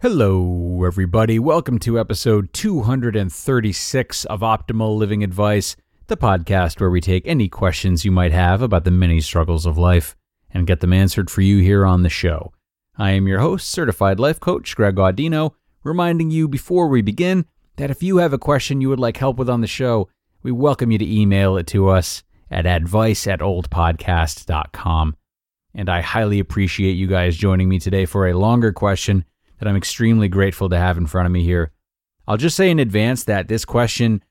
Hello, everybody. Welcome to episode 236 of Optimal Living Advice, the podcast where we take any questions you might have about the many struggles of life and get them answered for you here on the show. I am your host, certified life coach Greg Audino, reminding you before we begin that if you have a question you would like help with on the show, we welcome you to email it to us at advice at oldpodcast.com. And I highly appreciate you guys joining me today for a longer question that I'm extremely grateful to have in front of me here. I'll just say in advance that this question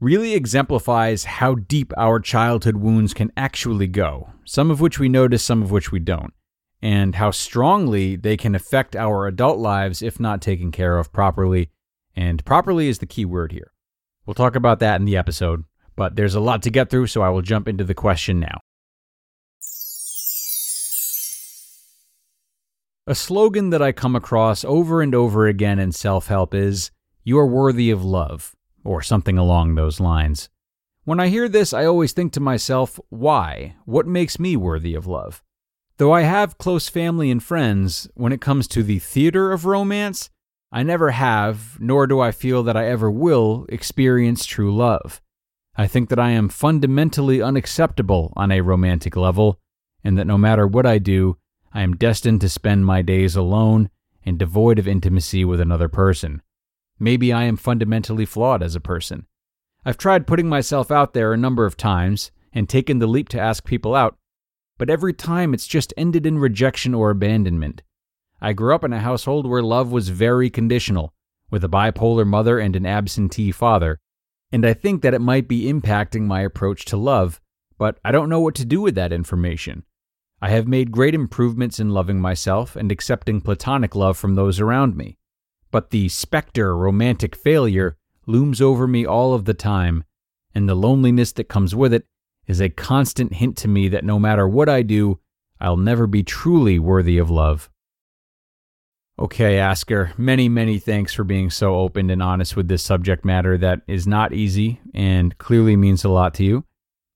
really exemplifies how deep our childhood wounds can actually go, some of which we notice, some of which we don't, and how strongly they can affect our adult lives if not taken care of properly. And properly is the key word here. We'll talk about that in the episode, but there's a lot to get through, so I will jump into the question now. A slogan that I come across over and over again in self help is, You are worthy of love, or something along those lines. When I hear this, I always think to myself, why? What makes me worthy of love? Though I have close family and friends, when it comes to the theater of romance, I never have, nor do I feel that I ever will, experience true love. I think that I am fundamentally unacceptable on a romantic level, and that no matter what I do, I am destined to spend my days alone and devoid of intimacy with another person. Maybe I am fundamentally flawed as a person. I've tried putting myself out there a number of times and taken the leap to ask people out, but every time it's just ended in rejection or abandonment. I grew up in a household where love was very conditional, with a bipolar mother and an absentee father, and I think that it might be impacting my approach to love, but I don't know what to do with that information. I have made great improvements in loving myself and accepting platonic love from those around me. But the specter romantic failure looms over me all of the time, and the loneliness that comes with it is a constant hint to me that no matter what I do, I'll never be truly worthy of love. Okay, Asker, many, many thanks for being so open and honest with this subject matter that is not easy and clearly means a lot to you.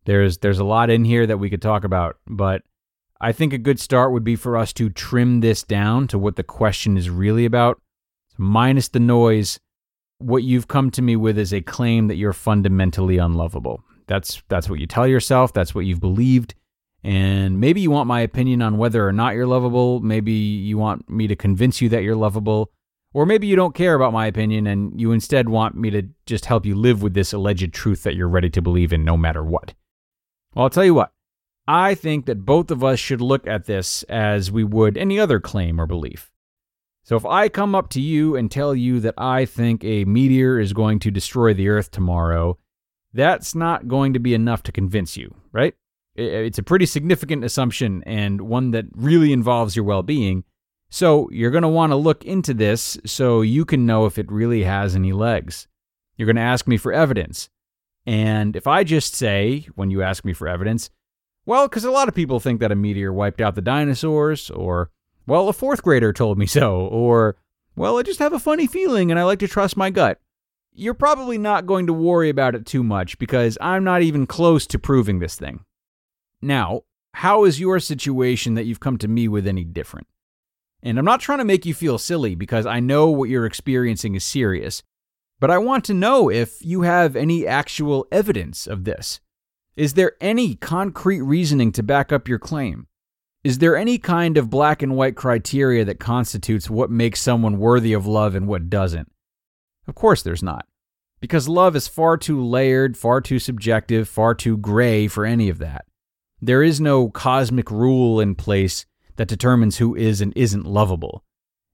There's there's a lot in here that we could talk about, but I think a good start would be for us to trim this down to what the question is really about, minus the noise. What you've come to me with is a claim that you're fundamentally unlovable. That's that's what you tell yourself, that's what you've believed. And maybe you want my opinion on whether or not you're lovable, maybe you want me to convince you that you're lovable, or maybe you don't care about my opinion and you instead want me to just help you live with this alleged truth that you're ready to believe in no matter what. Well, I'll tell you what. I think that both of us should look at this as we would any other claim or belief. So if I come up to you and tell you that I think a meteor is going to destroy the Earth tomorrow, that's not going to be enough to convince you, right? It's a pretty significant assumption and one that really involves your well being. So you're going to want to look into this so you can know if it really has any legs. You're going to ask me for evidence. And if I just say, when you ask me for evidence, well, because a lot of people think that a meteor wiped out the dinosaurs, or, well, a fourth grader told me so, or, well, I just have a funny feeling and I like to trust my gut. You're probably not going to worry about it too much because I'm not even close to proving this thing. Now, how is your situation that you've come to me with any different? And I'm not trying to make you feel silly because I know what you're experiencing is serious, but I want to know if you have any actual evidence of this. Is there any concrete reasoning to back up your claim? Is there any kind of black and white criteria that constitutes what makes someone worthy of love and what doesn't? Of course, there's not. Because love is far too layered, far too subjective, far too gray for any of that. There is no cosmic rule in place that determines who is and isn't lovable.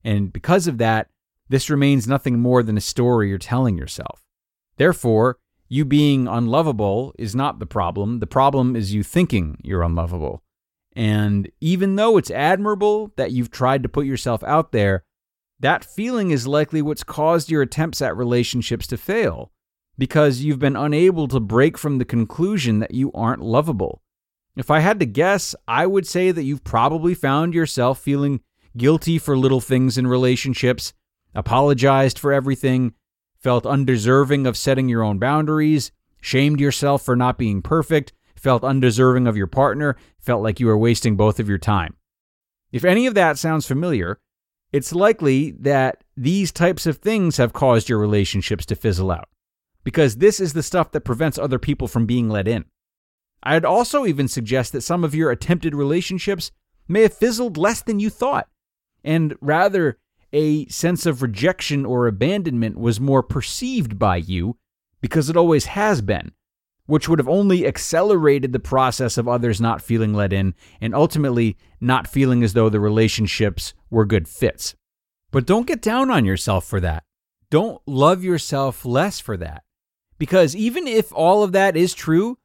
And because of that, this remains nothing more than a story you're telling yourself. Therefore, you being unlovable is not the problem. The problem is you thinking you're unlovable. And even though it's admirable that you've tried to put yourself out there, that feeling is likely what's caused your attempts at relationships to fail because you've been unable to break from the conclusion that you aren't lovable. If I had to guess, I would say that you've probably found yourself feeling guilty for little things in relationships, apologized for everything, felt undeserving of setting your own boundaries, shamed yourself for not being perfect, felt undeserving of your partner, felt like you were wasting both of your time. If any of that sounds familiar, it's likely that these types of things have caused your relationships to fizzle out, because this is the stuff that prevents other people from being let in. I'd also even suggest that some of your attempted relationships may have fizzled less than you thought, and rather a sense of rejection or abandonment was more perceived by you because it always has been, which would have only accelerated the process of others not feeling let in and ultimately not feeling as though the relationships were good fits. But don't get down on yourself for that. Don't love yourself less for that. Because even if all of that is true,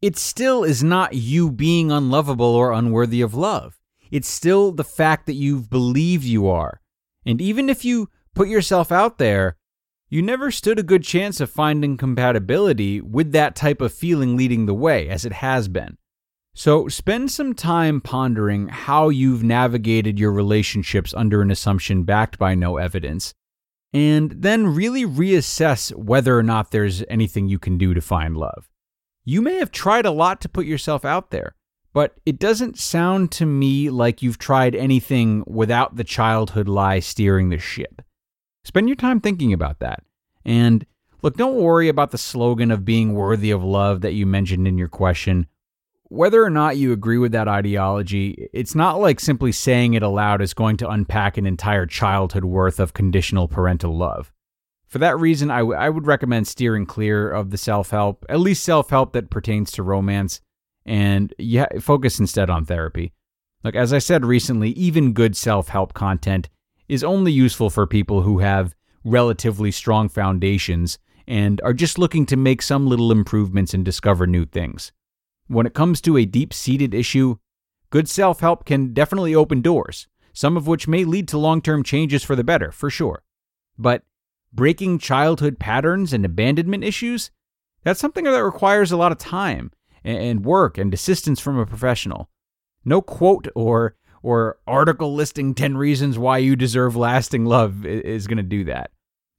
it still is not you being unlovable or unworthy of love. It's still the fact that you've believed you are and even if you put yourself out there, you never stood a good chance of finding compatibility with that type of feeling leading the way, as it has been. So spend some time pondering how you've navigated your relationships under an assumption backed by no evidence, and then really reassess whether or not there's anything you can do to find love. You may have tried a lot to put yourself out there, but it doesn't sound to me like you've tried anything without the childhood lie steering the ship. Spend your time thinking about that. And look, don't worry about the slogan of being worthy of love that you mentioned in your question. Whether or not you agree with that ideology, it's not like simply saying it aloud is going to unpack an entire childhood worth of conditional parental love. For that reason, I, w- I would recommend steering clear of the self help, at least self help that pertains to romance and yeah, focus instead on therapy. Like as I said recently, even good self-help content is only useful for people who have relatively strong foundations and are just looking to make some little improvements and discover new things. When it comes to a deep-seated issue, good self-help can definitely open doors, some of which may lead to long-term changes for the better, for sure. But breaking childhood patterns and abandonment issues, that's something that requires a lot of time and work and assistance from a professional. No quote or or article listing 10 reasons why you deserve lasting love is going to do that.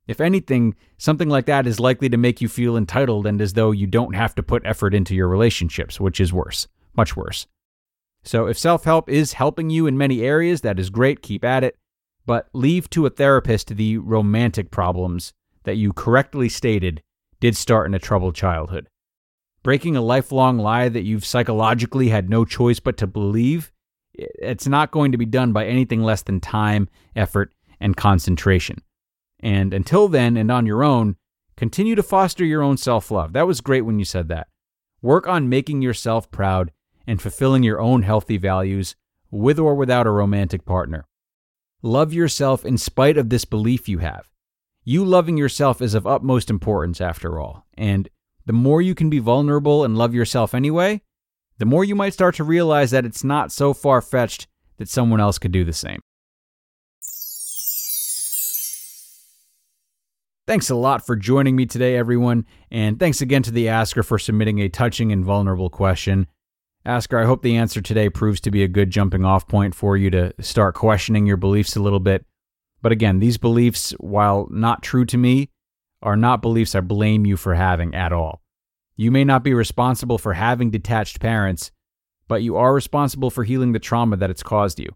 If anything, something like that is likely to make you feel entitled and as though you don't have to put effort into your relationships, which is worse, much worse. So if self help is helping you in many areas, that is great, keep at it. But leave to a therapist the romantic problems that you correctly stated did start in a troubled childhood breaking a lifelong lie that you've psychologically had no choice but to believe, it's not going to be done by anything less than time, effort, and concentration. And until then, and on your own, continue to foster your own self love. That was great when you said that. Work on making yourself proud and fulfilling your own healthy values with or without a romantic partner. Love yourself in spite of this belief you have. You loving yourself is of utmost importance, after all, and the more you can be vulnerable and love yourself anyway, the more you might start to realize that it's not so far fetched that someone else could do the same. Thanks a lot for joining me today, everyone, and thanks again to the asker for submitting a touching and vulnerable question. Asker, I hope the answer today proves to be a good jumping off point for you to start questioning your beliefs a little bit. But again, these beliefs, while not true to me, are not beliefs I blame you for having at all. You may not be responsible for having detached parents, but you are responsible for healing the trauma that it's caused you.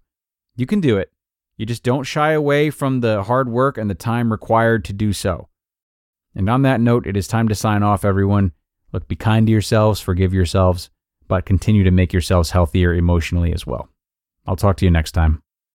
You can do it. You just don't shy away from the hard work and the time required to do so. And on that note, it is time to sign off, everyone. Look, be kind to yourselves, forgive yourselves, but continue to make yourselves healthier emotionally as well. I'll talk to you next time.